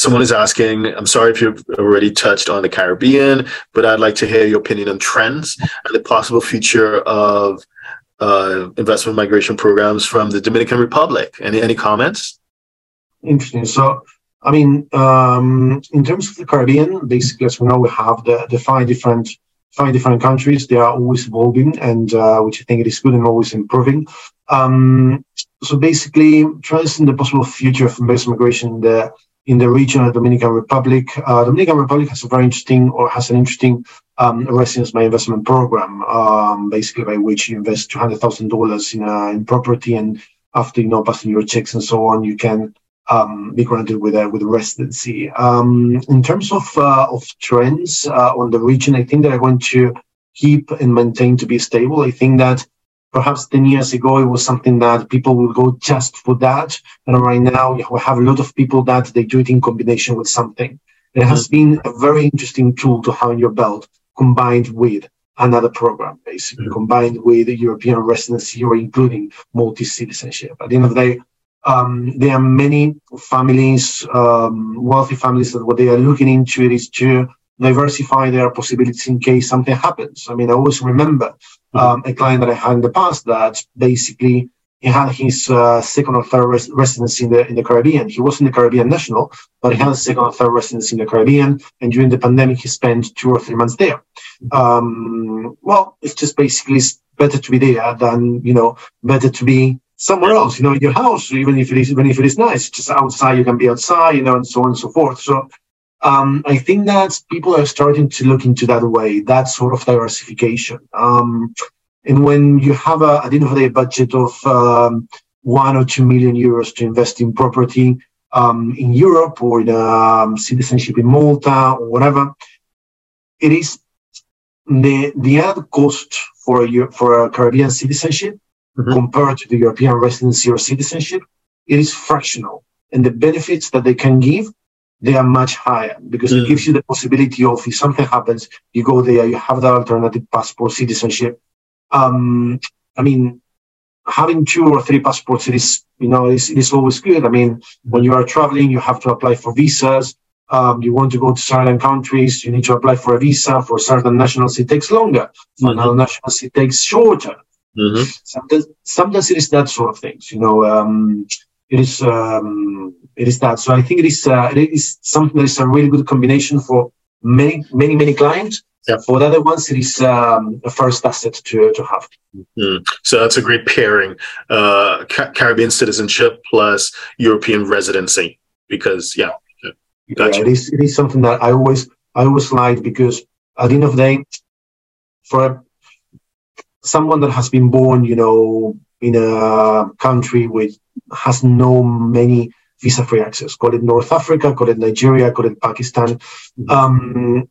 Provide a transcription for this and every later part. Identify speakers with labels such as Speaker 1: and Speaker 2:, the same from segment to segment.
Speaker 1: someone is asking, I'm sorry if you've already touched on the Caribbean, but I'd like to hear your opinion on trends and the possible future of uh, investment migration programs from the Dominican Republic. Any any comments?
Speaker 2: Interesting. So, I mean, um, in terms of the Caribbean, basically, as we know, we have the, the five different five different countries. They are always evolving, and uh, which I think it is good and always improving. Um, so basically, trends in the possible future of investment migration in the in the region of Dominican Republic. Uh, Dominican Republic has a very interesting or has an interesting um, residence by investment program, um, basically by which you invest two hundred thousand dollars in uh, in property, and after you know passing your checks and so on, you can um, be granted with a with a residency. Um, in terms of uh, of trends uh, on the region, I think that I want to keep and maintain to be stable. I think that perhaps 10 years ago it was something that people would go just for that and right now we have a lot of people that they do it in combination with something it has mm-hmm. been a very interesting tool to have in your belt combined with another program basically mm-hmm. combined with european residency or including multi-citizenship at the end of the day um, there are many families um, wealthy families that what they are looking into it is to diversify their possibilities in case something happens. I mean, I always remember mm-hmm. um, a client that I had in the past that basically he had his uh, second or third res- residency in the in the Caribbean. He was in the Caribbean national, but he had a second or third residency in the Caribbean. And during the pandemic, he spent two or three months there. Mm-hmm. Um, well, it's just basically better to be there than you know, better to be somewhere else. You know, in your house, even if it is even if it is nice, just outside you can be outside, you know, and so on and so forth. So um, I think that people are starting to look into that way, that sort of diversification. Um, and when you have a, at the end of the day, budget of um, one or two million euros to invest in property um, in Europe or in um, citizenship in Malta or whatever, it is the the added cost for a for a Caribbean citizenship mm-hmm. compared to the European residency or citizenship, it is fractional, and the benefits that they can give they are much higher because mm. it gives you the possibility of if something happens, you go there, you have that alternative passport citizenship. Um, I mean, having two or three passports it is, you know, it is, it is always good. I mean, when you are traveling, you have to apply for visas. Um, you want to go to certain countries, you need to apply for a visa. For certain nationals, it takes longer. For mm-hmm. other nationals, it takes shorter. Mm-hmm. Sometimes, sometimes it is that sort of things, you know. Um, it is um, it is that. So I think it is uh, it is something that is a really good combination for many many many clients. Yeah. For the other ones, it is um, a first asset to to have.
Speaker 1: Mm-hmm. So that's a great pairing: uh, Ca- Caribbean citizenship plus European residency. Because yeah,
Speaker 2: gotcha. yeah, it is it is something that I always I always like because at the end of the day, for someone that has been born, you know, in a country with has no many visa free access. Call it North Africa, call it Nigeria, call it Pakistan. Um,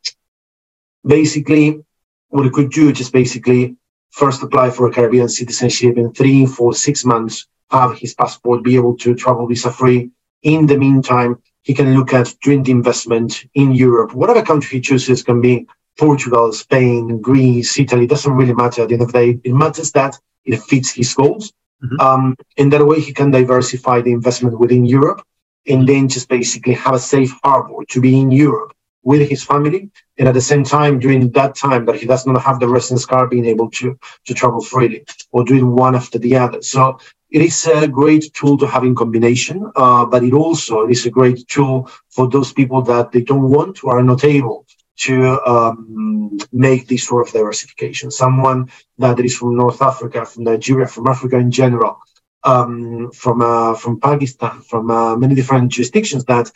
Speaker 2: basically, what you could do is just basically first apply for a Caribbean citizenship in three, four, six months, have his passport, be able to travel visa free. In the meantime, he can look at doing the investment in Europe. Whatever country he chooses can be Portugal, Spain, Greece, Italy, doesn't really matter at the end of the day. It matters that it fits his goals. Mm-hmm. Um, in that way, he can diversify the investment within Europe and then just basically have a safe harbor to be in Europe with his family. And at the same time, during that time that he does not have the residence card, being able to, to travel freely or doing one after the other. So it is a great tool to have in combination, uh, but it also is a great tool for those people that they don't want or are not able to um, make this sort of diversification. Someone that is from North Africa, from Nigeria, from Africa in general, um, from uh, from Pakistan, from uh, many different jurisdictions that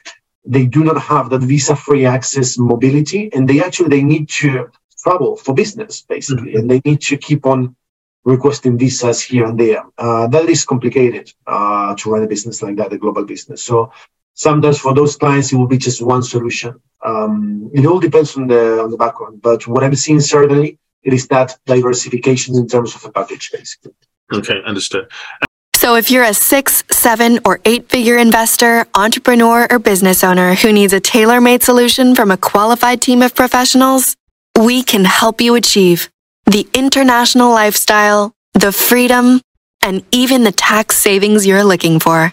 Speaker 2: they do not have that visa-free access mobility, and they actually they need to travel for business basically, mm-hmm. and they need to keep on requesting visas here and there. Uh, that is complicated uh, to run a business like that, a global business. So sometimes for those clients, it will be just one solution. Um, it all depends on the on the background, but what I'm seeing certainly it is that diversification in terms of a package, basically.
Speaker 1: Okay, understood.
Speaker 3: So if you're a six, seven, or eight figure investor, entrepreneur, or business owner who needs a tailor made solution from a qualified team of professionals, we can help you achieve the international lifestyle, the freedom, and even the tax savings you're looking for.